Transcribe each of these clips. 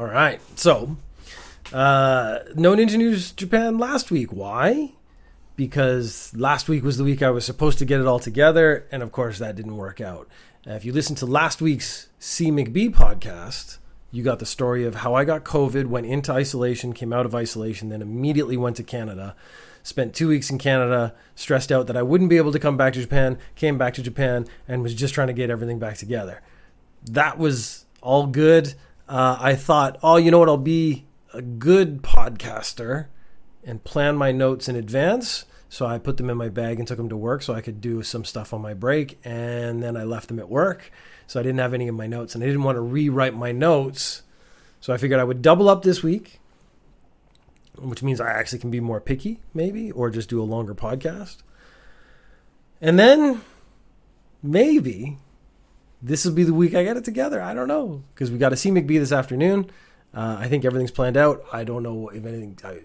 All right. So, uh, no Ninja News Japan last week. Why? Because last week was the week I was supposed to get it all together, and of course that didn't work out. Uh, if you listened to last week's C McBee podcast, you got the story of how I got COVID, went into isolation, came out of isolation, then immediately went to Canada. Spent two weeks in Canada, stressed out that I wouldn't be able to come back to Japan, came back to Japan, and was just trying to get everything back together. That was all good. Uh, I thought, oh, you know what? I'll be a good podcaster and plan my notes in advance. So I put them in my bag and took them to work so I could do some stuff on my break. And then I left them at work. So I didn't have any of my notes and I didn't want to rewrite my notes. So I figured I would double up this week, which means I actually can be more picky, maybe, or just do a longer podcast. And then maybe this will be the week I get it together. I don't know because we got to see McBee this afternoon. Uh, I think everything's planned out. I don't know if anything. I,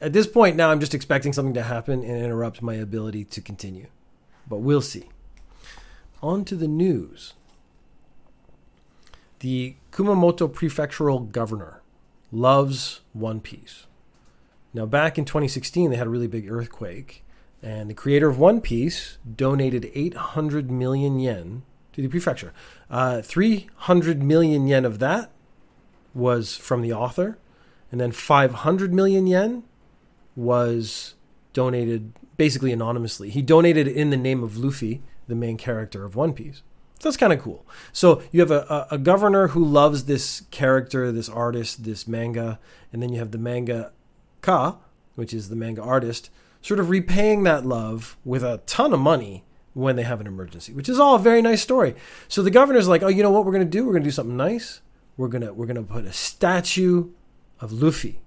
at this point now, I'm just expecting something to happen and interrupt my ability to continue, but we'll see. On to the news. The Kumamoto prefectural governor loves One Piece. Now, back in 2016, they had a really big earthquake, and the creator of One Piece donated 800 million yen to the prefecture. Uh, 300 million yen of that was from the author, and then 500 million yen was donated basically anonymously. He donated in the name of Luffy, the main character of One Piece. So that's kind of cool. So you have a, a, a, governor who loves this character, this artist, this manga, and then you have the manga ka, which is the manga artist, sort of repaying that love with a ton of money when they have an emergency, which is all a very nice story. So the governor's like, oh, you know what we're going to do? We're going to do something nice. We're gonna we're gonna put a statue of Luffy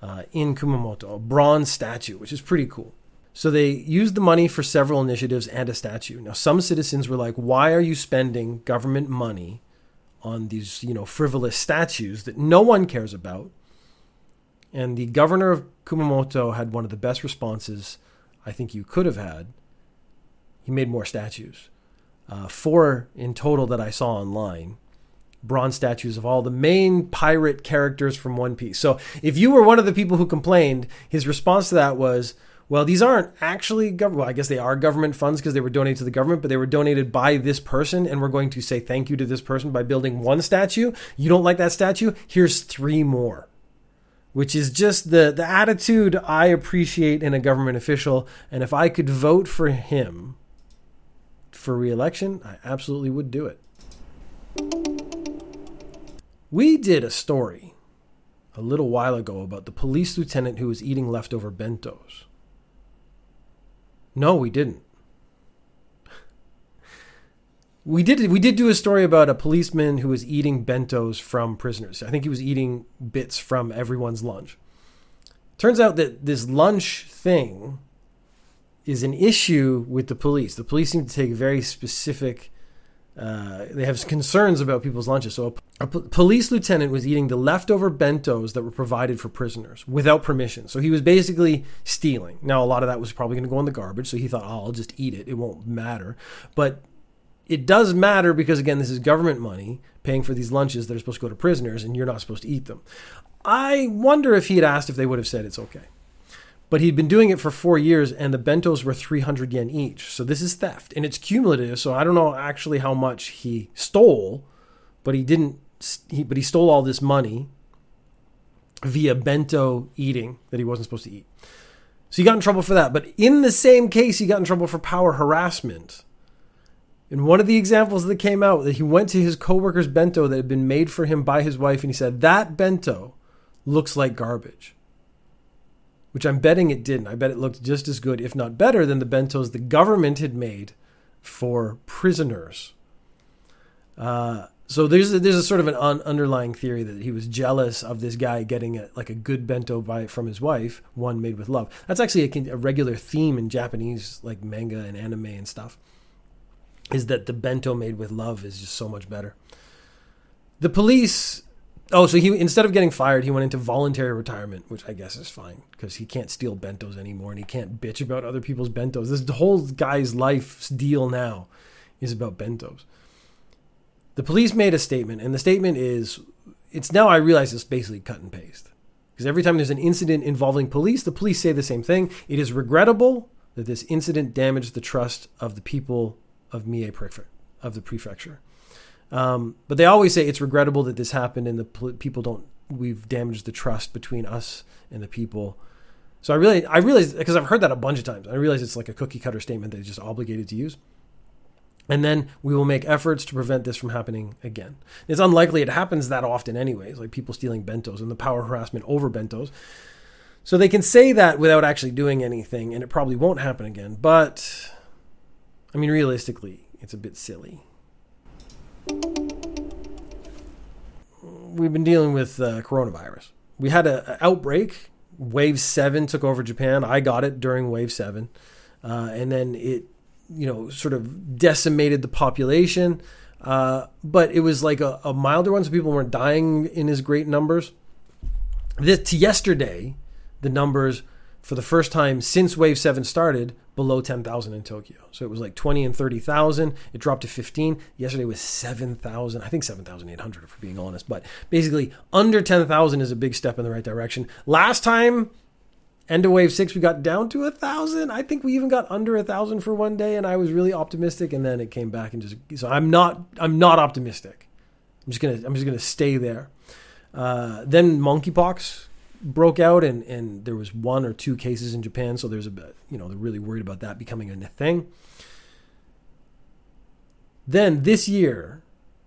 uh, in Kumamoto, a bronze statue, which is pretty cool. So they used the money for several initiatives and a statue. Now some citizens were like, "Why are you spending government money on these you know frivolous statues that no one cares about?" And the governor of Kumamoto had one of the best responses I think you could have had. He made more statues, uh, four in total that I saw online bronze statues of all the main pirate characters from One Piece. So if you were one of the people who complained, his response to that was, well, these aren't actually government. Well, I guess they are government funds because they were donated to the government, but they were donated by this person, and we're going to say thank you to this person by building one statue. You don't like that statue? Here's three more. Which is just the, the attitude I appreciate in a government official. And if I could vote for him for reelection, I absolutely would do it. We did a story a little while ago about the police lieutenant who was eating leftover bentos. No, we didn't. We did we did do a story about a policeman who was eating bentos from prisoners. I think he was eating bits from everyone's lunch. Turns out that this lunch thing is an issue with the police. The police seem to take very specific uh, they have concerns about people's lunches. So a, a police lieutenant was eating the leftover bentos that were provided for prisoners without permission. So he was basically stealing. Now a lot of that was probably going to go in the garbage. So he thought, oh, I'll just eat it. It won't matter. But it does matter because again, this is government money paying for these lunches that are supposed to go to prisoners, and you're not supposed to eat them. I wonder if he had asked if they would have said it's okay but he'd been doing it for four years and the bentos were 300 yen each. So this is theft and it's cumulative so i don't know actually how much he stole but he didn't he, but he stole all this money via bento eating that he wasn't supposed to eat. So he got in trouble for that but in the same case he got in trouble for power harassment. In one of the examples that came out that he went to his coworker's bento that had been made for him by his wife and he said that bento looks like garbage which I'm betting it didn't. I bet it looked just as good, if not better, than the bentos the government had made for prisoners. Uh, so there's a, there's a sort of an un- underlying theory that he was jealous of this guy getting a, like a good bento by from his wife, one made with love. That's actually a, a regular theme in Japanese like manga and anime and stuff. Is that the bento made with love is just so much better. The police Oh, so he instead of getting fired, he went into voluntary retirement, which I guess is fine because he can't steal bentos anymore and he can't bitch about other people's bentos. This whole guy's life's deal now is about bentos. The police made a statement, and the statement is it's now I realize it's basically cut and paste. Because every time there's an incident involving police, the police say the same thing. It is regrettable that this incident damaged the trust of the people of Mie of the prefecture. Um, but they always say it's regrettable that this happened and the people don't. We've damaged the trust between us and the people. So I really, I realize because I've heard that a bunch of times. I realize it's like a cookie cutter statement that they're just obligated to use. And then we will make efforts to prevent this from happening again. It's unlikely it happens that often, anyways, like people stealing bentos and the power harassment over bentos. So they can say that without actually doing anything, and it probably won't happen again. But, I mean, realistically, it's a bit silly. We've been dealing with uh, coronavirus. We had an outbreak. Wave 7 took over Japan. I got it during Wave 7. Uh, and then it you know, sort of decimated the population. Uh, but it was like a, a, milder one, so people weren't dying in as great numbers. This, to yesterday, the numbers for the first time since Wave 7 started below 10,000 in Tokyo. So it was like 20 and 30,000. It dropped to 15. Yesterday was 7,000. I think 7,800 if we're being honest. But basically, under 10,000 is a big step in the right direction. Last time End of wave six, we got down to a thousand. I think we even got under a thousand for one day, and I was really optimistic. And then it came back and just so I'm not I'm not optimistic. I'm just gonna I'm just gonna stay there. Uh, then monkeypox broke out, and and there was one or two cases in Japan. So there's a bit you know they're really worried about that becoming a thing. Then this year,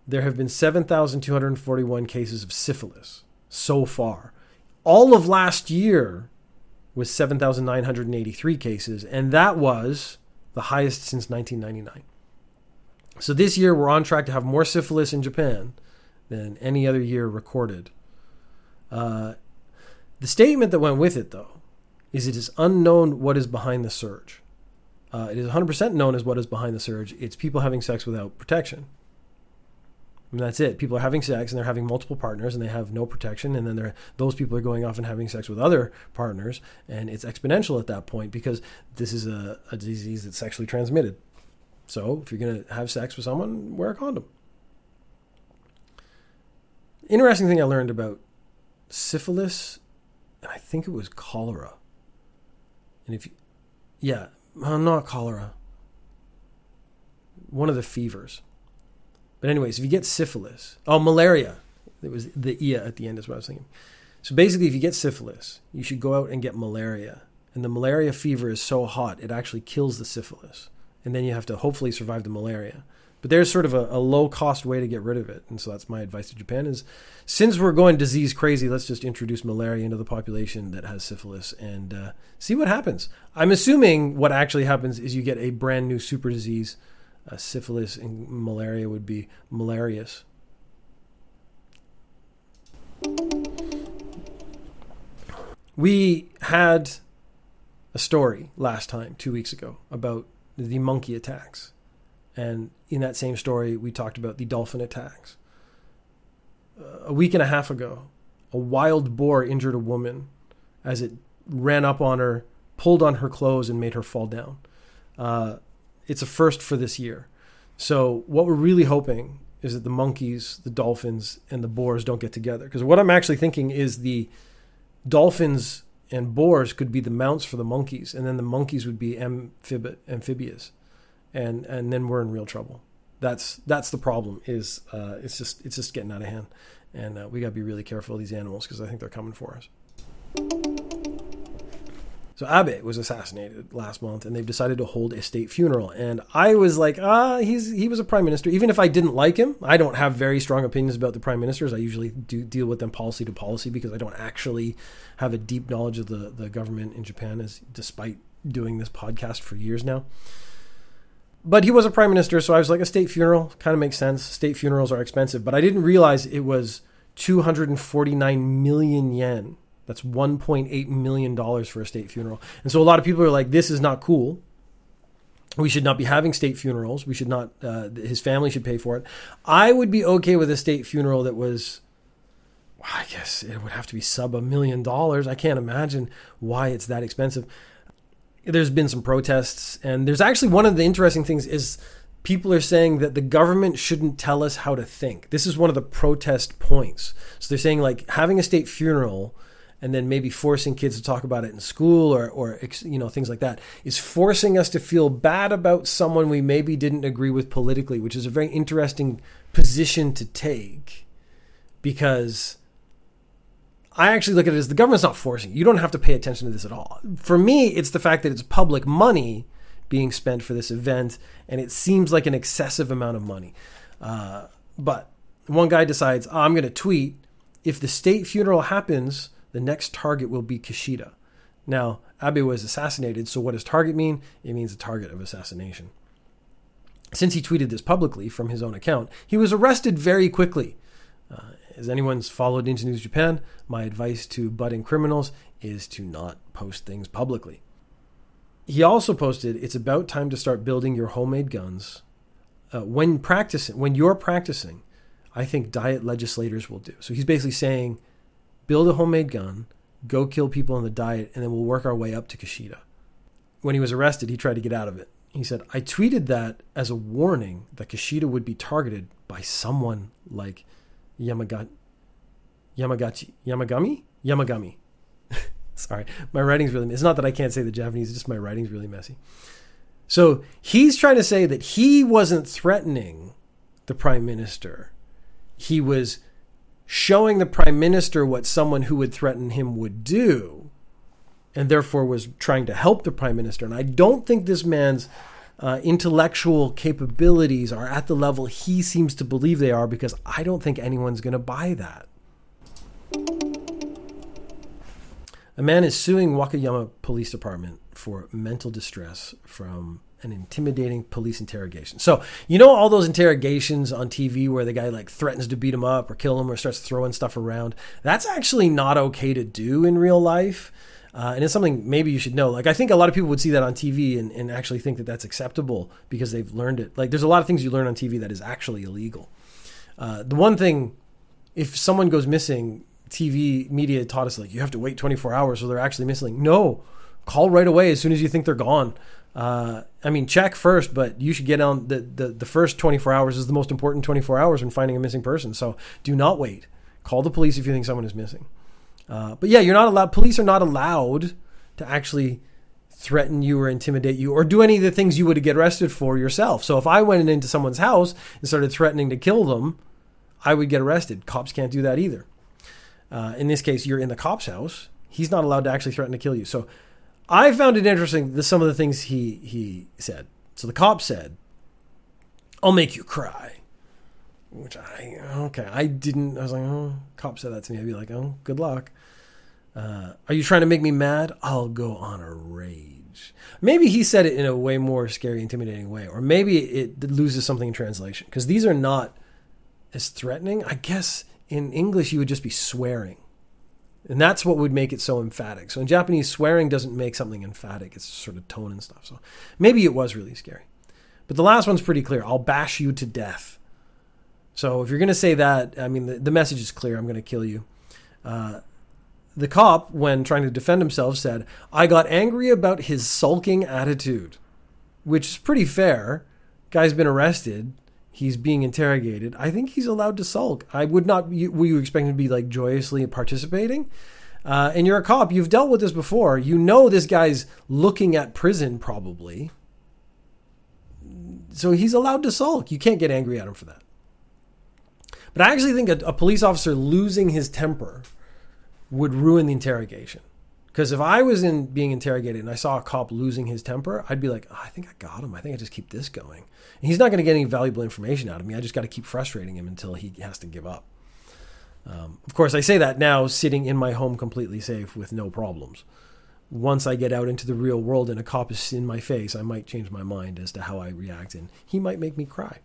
there have been 7,241 cases of syphilis so far. All of last year, was 7,983 cases, and that was the highest since 1999. So this year we're on track to have more syphilis in Japan than any other year recorded. Uh, the statement that went with it, though, is it is unknown what is behind the surge. Uh, it is 100% known as what is behind the surge. It's people having sex without protection. And that's it. People are having sex and they're having multiple partners and they have no protection. And then those people are going off and having sex with other partners. And it's exponential at that point because this is a, a disease that's sexually transmitted. So if you're going to have sex with someone, wear a condom. Interesting thing I learned about syphilis, and I think it was cholera. And if you, yeah, not cholera, one of the fevers but anyways, if you get syphilis, oh malaria, it was the ia at the end is what I was thinking. So basically, if you get syphilis, you should go out and get malaria. And the malaria fever is so hot, it actually kills the syphilis. And then you have to hopefully survive the malaria. But there's sort of a, a low cost way to get rid of it. And so that's my advice to Japan is since we're going disease crazy, let's just introduce malaria into the population that has syphilis and uh, see what happens. I'm assuming what actually happens is you get a brand new super disease uh, syphilis and malaria would be malarious. We had a story last time, two weeks ago, about the monkey attacks. And in that same story, we talked about the dolphin attacks. Uh, a week and a half ago, a wild boar injured a woman as it ran up on her, pulled on her clothes, and made her fall down. Uh, it's a first for this year. So what we're really hoping is that the monkeys, the dolphins, and the boars don't get together. Because what I'm actually thinking is the dolphins and boars could be the mounts for the monkeys, and then the monkeys would be amphib- amphibious, and and then we're in real trouble. That's that's the problem. Is uh, it's just it's just getting out of hand, and uh, we got to be really careful of these animals because I think they're coming for us. So Abe was assassinated last month, and they've decided to hold a state funeral. And I was like, ah, he's he was a prime minister. Even if I didn't like him, I don't have very strong opinions about the prime ministers. I usually do deal with them policy to policy because I don't actually have a deep knowledge of the the government in Japan, as despite doing this podcast for years now. But he was a prime minister, so I was like, a state funeral kind of makes sense. State funerals are expensive, but I didn't realize it was 249 million yen that's 1.8 million dollars for a state funeral. And so a lot of people are like, "This is not cool. We should not be having state funerals. We should not. Uh, his family should pay for it." I would be okay with a state funeral that was. I guess it would have to be sub a million dollars. I can't imagine why it's that expensive. There's been some protests, and there's actually one of the interesting things is people are saying that the government shouldn't tell us how to think. This is one of the protest points. So they're saying like having a state funeral and then maybe forcing kids to talk about it in school or, or you know things like that is forcing us to feel bad about someone we maybe didn't agree with politically, which is a very interesting position to take because I actually look at it as the government's not forcing you. You don't have to pay attention to this at all. For me, it's the fact that it's public money being spent for this event, and it seems like an excessive amount of money. Uh, but one guy decides, oh, I'm going to tweet if the state funeral happens, the next target will be Kishida. Now, Abe was assassinated, so what does target mean? It means a target of assassination. Since he tweeted this publicly from his own account, he was arrested very quickly. Uh, as anyone's followed Ninja News Japan, my advice to budding criminals is to not post things publicly. He also posted, "It's about time to start building your homemade guns. Uh, when practicing, when you're practicing, I think diet legislators will do." So he's basically saying, build a homemade gun, go kill people on the diet, and then we'll work our way up to Kishida. When he was arrested, he tried to get out of it. He said, "I tweeted that as a warning that Kishida would be targeted by someone like Yamaga- Yamagachi, Yamagami, Yamagami." Sorry, my writing's really. It's not that I can't say the Japanese; it's just my writing's really messy. So he's trying to say that he wasn't threatening the prime minister. He was showing the prime minister what someone who would threaten him would do, and therefore was trying to help the prime minister. And I don't think this man's uh, intellectual capabilities are at the level he seems to believe they are, because I don't think anyone's going to buy that. A man is suing Wakayama Police Department for mental distress from an intimidating police interrogation. So, you know all those interrogations on TV where the guy like threatens to beat him up or kill him or starts throwing stuff around? That's actually not okay to do in real life. Uh, and it's something maybe you should know. Like, I think a lot of people would see that on TV and, and actually think that that's acceptable because they've learned it. Like, there's a lot of things you learn on TV that is actually illegal. Uh, the one thing, if someone goes missing, TV media taught us like you have to wait 24 hours so they're actually missing. No, call right away as soon as you think they're gone. Uh, I mean, check first, but you should get on the, the the first 24 hours is the most important 24 hours when finding a missing person. So do not wait. Call the police if you think someone is missing. Uh, but yeah, you're not allowed. Police are not allowed to actually threaten you or intimidate you or do any of the things you would get arrested for yourself. So if I went into someone's house and started threatening to kill them, I would get arrested. Cops can't do that either. Uh, in this case, you're in the cop's house. He's not allowed to actually threaten to kill you. So I found it interesting some of the things he he said. So the cop said, "I'll make you cry," which I okay. I didn't. I was like, "Oh." Cop said that to me. I'd be like, "Oh, good luck." Uh, are you trying to make me mad? I'll go on a rage. Maybe he said it in a way more scary, intimidating way, or maybe it loses something in translation because these are not as threatening. I guess in English you would just be swearing. And that's what would make it so emphatic. So in Japanese, swearing doesn't make something emphatic. It's sort of tone and stuff. So maybe it was really scary. But the last one's pretty clear. I'll bash you to death. So if you're going to say that, I mean, the, the, message is clear. I'm going to kill you. Uh, the cop, when trying to defend himself, said, I got angry about his sulking attitude, which is pretty fair. Guy's been arrested he's being interrogated, I think he's allowed to sulk. I would not. You, were you expecting to be like joyously participating? Uh, and you're a cop. You've dealt with this before. You know this guy's looking at prison probably. So he's allowed to sulk. You can't get angry at him for that. But I actually think a, a police officer losing his temper would ruin the interrogation. Because if I was in being interrogated and I saw a cop losing his temper, I'd be like, oh, I think I got him. I think I just keep this going. And he's not going to get any valuable information out of me. I just got to keep frustrating him until he has to give up. Um, of course, I say that now sitting in my home completely safe with no problems. Once I get out into the real world and a cop is in my face, I might change my mind as to how I react and he might make me cry.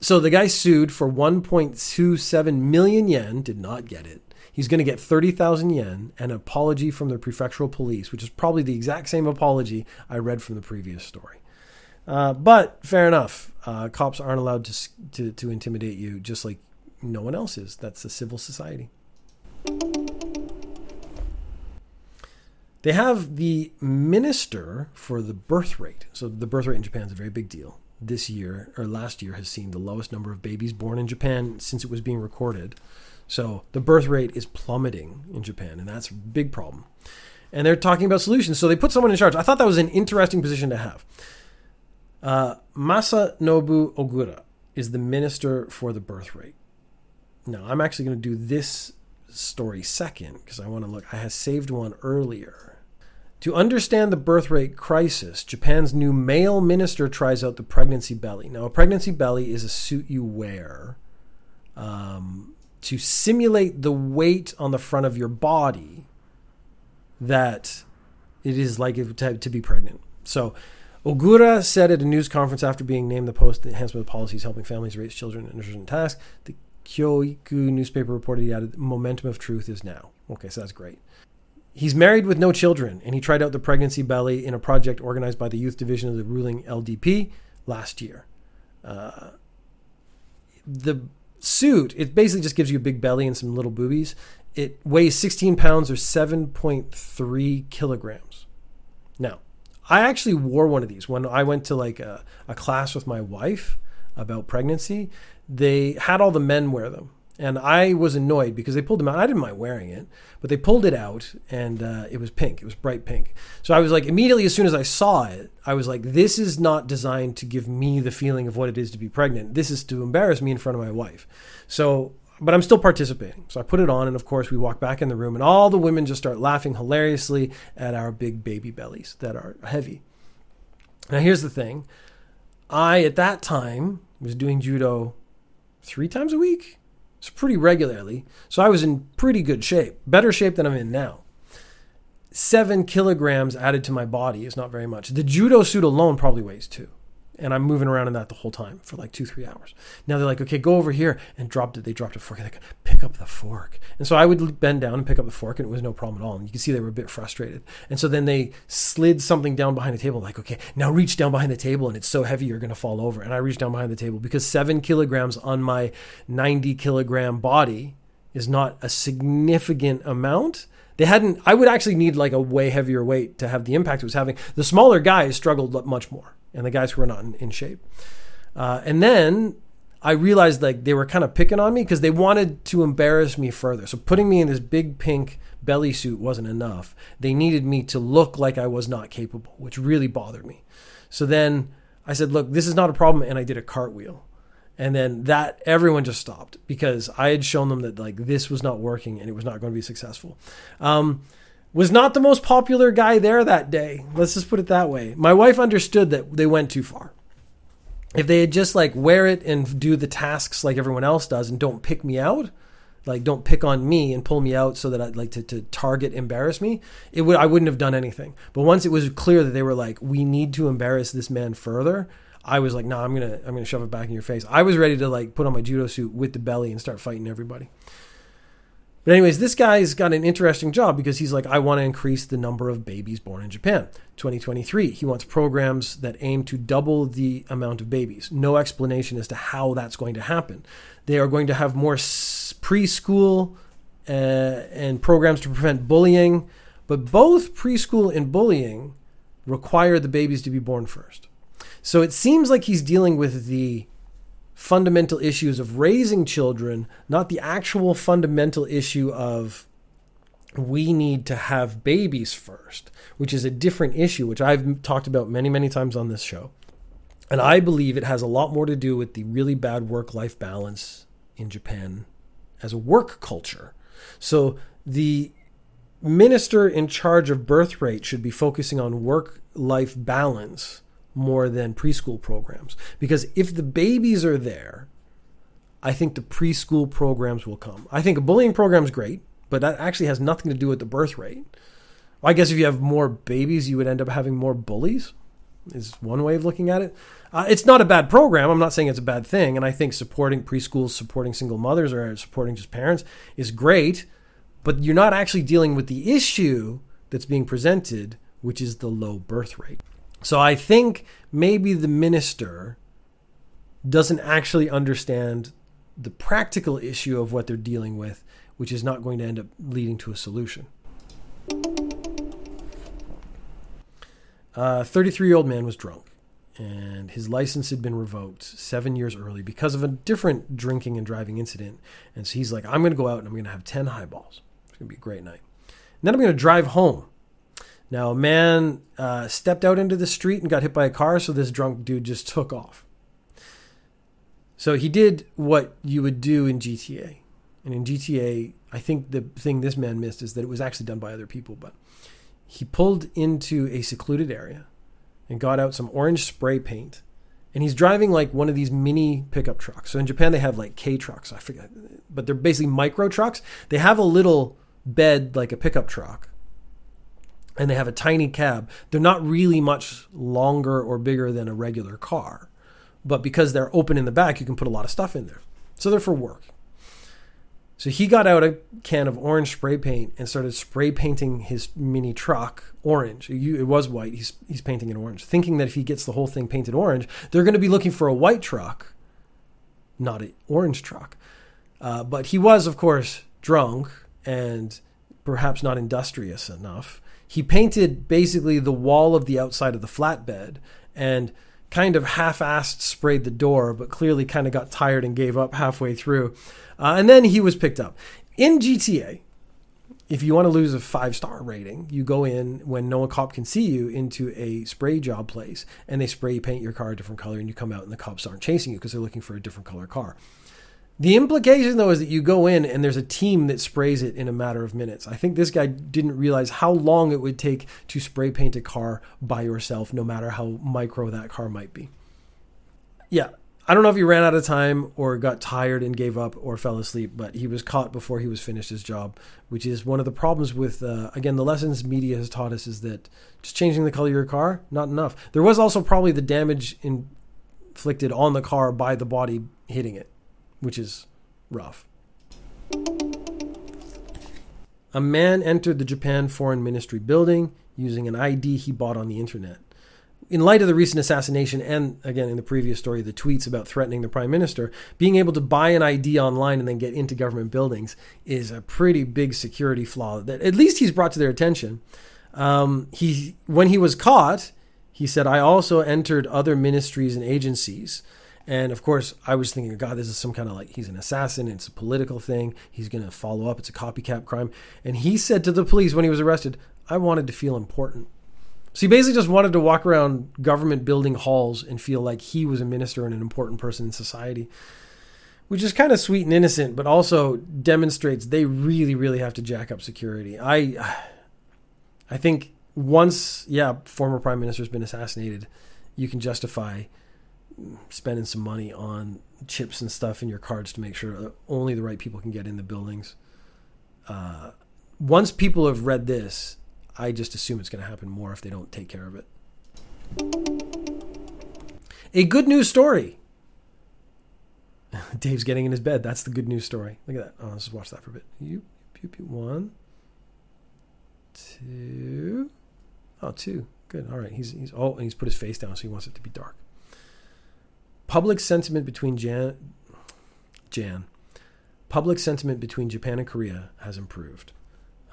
So the guy sued for 1.27 million yen, did not get it he's going to get 30,000 yen and an apology from the prefectural police, which is probably the exact same apology I read from the previous story. Uh, but fair enough. Uh, cops aren't allowed to, to, to intimidate you just like no one else is. That's a civil society. They have the minister for the birth rate. So the birth rate in Japan is a very big deal. This year or last year has seen the lowest number of babies born in Japan since it was being recorded. So the birth rate is plummeting in Japan, and that's a big problem. And they're talking about solutions. So they put someone in charge. I thought that was an interesting position to have. Uh, Masanobu Ogura is the minister for the birth rate. Now, I'm actually going to do this story second because I want to look. I have saved one earlier. To understand the birth rate crisis, Japan's new male minister tries out the pregnancy belly. Now, a pregnancy belly is a suit you wear um, to simulate the weight on the front of your body that it is like to, be pregnant. So, Ogura said at a news conference after being named the post enhancement of policies helping families raise children in certain tasks, the Kyoiku newspaper reported he added, momentum of truth is now. Okay, so that's great. He's married with no children, and he tried out the pregnancy belly in a project organized by the youth division of the ruling LDP last year. Uh, the suit, it basically just gives you a big belly and some little boobies. It weighs 16 pounds or 7.3 kilograms. Now, I actually wore one of these when I went to like a, a class with my wife about pregnancy. They had all the men wear them and I was annoyed because they pulled them out. I didn't mind wearing it, but they pulled it out, and uh, it was pink. It was bright pink. So I was like, immediately as soon as I saw it, I was like, this is not designed to give me the feeling of what it is to be pregnant. This is to embarrass me in front of my wife. So, but I'm still participating. So I put it on, and of course, we walk back in the room, and all the women just start laughing hilariously at our big baby bellies that are heavy. Now, here's the thing I, at that time, was doing judo three times a week it's pretty regularly. So I was in pretty good shape, better shape than I'm in now. Seven kilograms added to my body is not very much. The judo suit alone probably weighs two and I'm moving around in that the whole time for like two, three hours. Now they're like, okay, go over here and dropped it. They dropped a fork. Like, pick up the fork. And so I would bend down and pick up the fork, and it was no problem at all. And you can see they were a bit frustrated. And so then they slid something down behind the table, like, okay, now reach down behind the table, and it's so heavy you're to fall over. And I reached down behind the table because seven kilograms on my 90 kilogram body is not a significant amount. They hadn't, I would actually need like a way heavier weight to have the impact it was having. The smaller guys struggled much more and the guys who were not in, in shape. Uh, and then I realized like they were kind of picking on me because they wanted to embarrass me further. So putting me in this big pink belly suit wasn't enough. They needed me to look like I was not capable, which really bothered me. So then I said, "Look, this is not a problem," and I did a cartwheel. And then that everyone just stopped because I had shown them that like this was not working and it was not going to be successful. Um, was not the most popular guy there that day. Let's just put it that way. My wife understood that they went too far. If they had just like wear it and do the tasks like everyone else does and don't pick me out, like don't pick on me and pull me out so that I'd like to, to target embarrass me, it would I wouldn't have done anything. But once it was clear that they were like, we need to embarrass this man further, I was like, no, nah, I'm gonna I'm gonna shove it back in your face. I was ready to like put on my judo suit with the belly and start fighting everybody. But anyways, this guy's got an interesting job because he's like, I want to increase the number of babies born in Japan. 2023, he wants programs that aim to double the amount of babies. No explanation as to how that's going to happen. They are going to have more preschool uh, and programs to prevent bullying, but both preschool and bullying require the babies to be born first. So it seems like he's dealing with the fundamental issues of raising children, not the actual fundamental issue of we need to have babies first, which is a different issue, which I've talked about many, many times on this show. And I believe it has a lot more to do with the really bad work life balance in Japan as a work culture. So the minister in charge of birth rate should be focusing on work life balance more than preschool programs. Because if the babies are there, I think the preschool programs will come. I think a bullying program is great, but that actually has nothing to do with the birth rate. I guess if you have more babies, you would end up having more bullies, is one way of looking at it. Uh, it's not a bad program. I'm not saying it's a bad thing. And I think supporting preschools, supporting single mothers, or supporting just parents is great. But you're not actually dealing with the issue that's being presented, which is the low birth rate. So I think maybe the minister doesn't actually understand the practical issue of what they're dealing with, which is not going to end up leading to a solution. Uh, a 33 year old man was drunk and his license had been revoked seven years early because of a different drinking and driving incident. And so he's like, I'm going to go out and I'm going to have 10 highballs. It's going to be a great night. And then I'm going to drive home. Now, a man uh, stepped out into the street and got hit by a car, so this drunk dude just took off. So he did what you would do in GTA. And in GTA, I think the thing this man missed is that it was actually done by other people, but he pulled into a secluded area and got out some orange spray paint. And he's driving like one of these mini pickup trucks. So in Japan, they have like K trucks. I forget, but they're basically micro trucks. They have a little bed like a pickup truck, and they have a tiny cab. They're not really much longer or bigger than a regular car, but because they're open in the back, you can put a lot of stuff in there. So they're for work. So he got out a can of orange spray paint and started spray painting his mini truck orange. It was white. He's, he's painting it orange, thinking that if he gets the whole thing painted orange, they're going to be looking for a white truck, not an orange truck. Uh, but he was, of course, drunk and perhaps not industrious enough. He painted basically the wall of the outside of the flatbed and kind of half-assed sprayed the door, but clearly kind of got tired and gave up halfway through. Uh, and then he was picked up. In GTA, if you want to lose a five star rating, you go in when no cop can see you into a spray job place and they spray paint your car a different color and you come out and the cops aren't chasing you because they're looking for a different color car. The implication though is that you go in and there's a team that sprays it in a matter of minutes. I think this guy didn't realize how long it would take to spray paint a car by yourself, no matter how micro that car might be. Yeah, I don't know if he ran out of time or got tired and gave up or fell asleep, but he was caught before he was finished his job, which is one of the problems with, uh, again, the lessons media has taught us is that just changing the color of your car, not enough. There was also probably the damage inflicted on the car by the body hitting it, which is rough. A man entered the Japan Foreign Ministry building using an ID he bought on the internet. In light of the recent assassination and again in the previous story the tweets about threatening the prime minister being able to buy an id online and then get into government buildings is a pretty big security flaw that at least he's brought to their attention. Um, he when he was caught he said i also entered other ministries and agencies and of course i was thinking god this is some kind of like he's an assassin it's a political thing he's going to follow up it's a copycat crime and he said to the police when he was arrested i wanted to feel important so he basically just wanted to walk around government building halls and feel like he was a minister and an important person in society, which is kind of sweet and innocent, but also demonstrates they really, really have to jack up security. I, I think once, yeah, former prime minister has been assassinated, you can justify spending some money on chips and stuff in your cards to make sure only the right people can get in the buildings. Uh, once people have read this, I just assume it's going to happen more if they don't take care of it. A good news story. Dave's getting in his bed. That's the good news story. Look at that. Oh, let's just watch that for a bit. You. One, two. Oh, two. Good. All right. He's he's oh, and he's put his face down, so he wants it to be dark. Public sentiment between Jan, Jan, public sentiment between Japan and Korea has improved.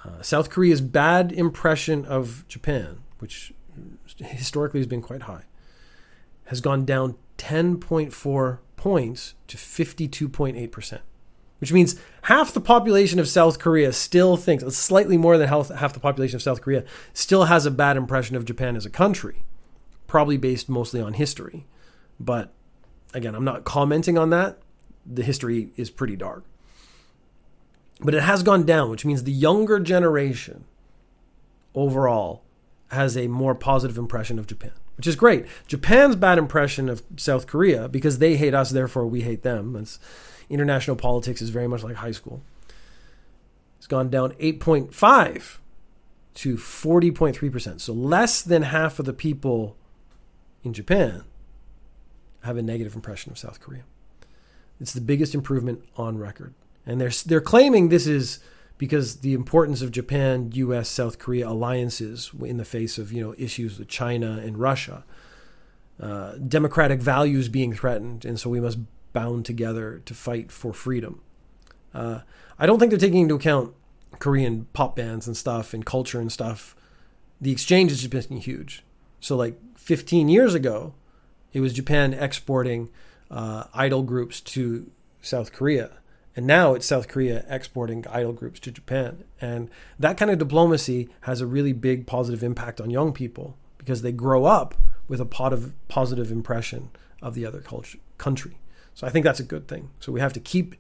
Uh, South Korea's bad impression of Japan, which historically has been quite high, has gone down 10.4 points to 52.8%, which means half the population of South Korea still thinks, slightly more than half, half the population of South Korea, still has a bad impression of Japan as a country, probably based mostly on history. But again, I'm not commenting on that. The history is pretty dark. But it has gone down, which means the younger generation overall has a more positive impression of Japan, which is great. Japan's bad impression of South Korea, because they hate us, therefore we hate them. It's, international politics is very much like high school. It's gone down 8.5 to 40.3%. So less than half of the people in Japan have a negative impression of South Korea. It's the biggest improvement on record and they're they're claiming this is because the importance of Japan, U.S., South Korea alliances in the face of you know issues with China and Russia, uh, democratic values being threatened, and so we must bound together to fight for freedom. Uh, I don't think they're taking into account Korean pop bands and stuff and culture and stuff. The exchange has just been huge. So like 15 years ago, it was Japan exporting uh, idol groups to South Korea. And now it's South Korea exporting idol groups to Japan. And that kind of diplomacy has a really big positive impact on young people because they grow up with a pot of positive impression of the other culture, country. So I think that's a good thing. So we have to keep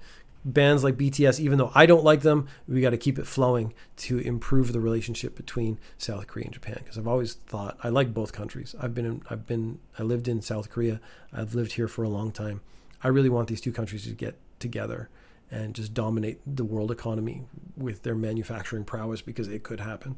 bands like BTS, even though I don't like them, we got to keep it flowing to improve the relationship between South Korea and Japan. Because I've always thought I like both countries. I've been, in, I've been, I lived in South Korea. I've lived here for a long time. I really want these two countries to get together and just dominate the world economy with their manufacturing prowess because it could happen.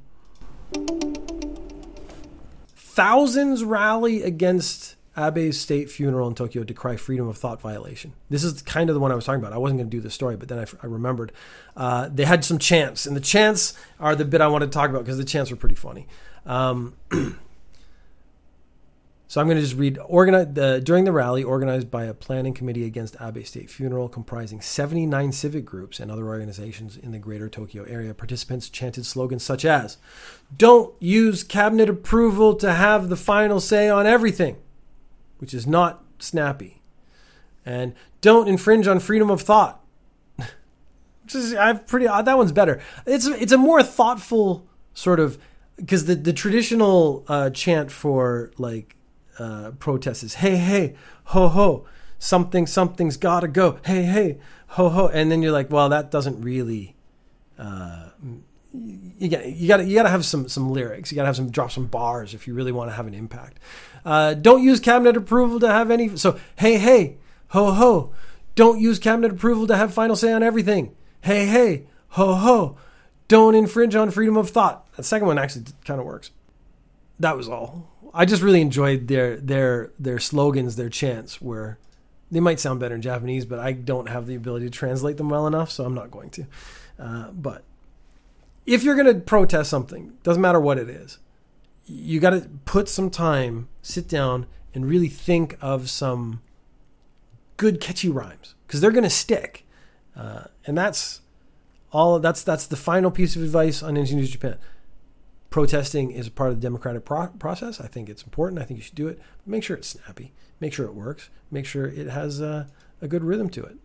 Thousands rally against Abe's state funeral in Tokyo decry freedom of thought violation. This is kind of the one I was talking about. I wasn't going to do the story, but then I, I remembered. Uh, they had some chants, and the chants are the bit I wanted to talk about because the chants were pretty funny. Um, so I'm going to just read organize, the, during the rally organized by a planning committee against Abe State Funeral comprising 79 civic groups and other organizations in the greater Tokyo area. Participants chanted slogans such as Don't use cabinet approval to have the final say on everything, which is not snappy. And don't infringe on freedom of thought. which is I've pretty that one's better. It's it's a more thoughtful sort of because the the traditional uh, chant for like uh, protest is hey hey ho ho something something's gotta go hey hey ho ho and then you're like well that doesn't really uh, you got you got to you got to have some some lyrics you got to have some drop some bars if you really want to have an impact uh, don't use cabinet approval to have any so hey hey ho ho. Don't use cabinet approval to have final say on everything. Hey hey ho ho. Don't infringe on freedom of thought. That second one actually kind of works. That was all. I just really enjoyed their their their slogans, their chants, where they might sound better in Japanese, but I don't have the ability to translate them well enough, so I'm not going to. Uh, but if you're going to protest something, doesn't matter what it is, you got to put some time, sit down, and really think of some good catchy rhymes because they're going to stick, uh, and that's all. That's that's the final piece of advice on Ninja News Japan protesting is a part of the democratic pro- process. I think it's important. I think you should do it. Make sure it's snappy. Make sure it works. Make sure it has a, a good rhythm to it.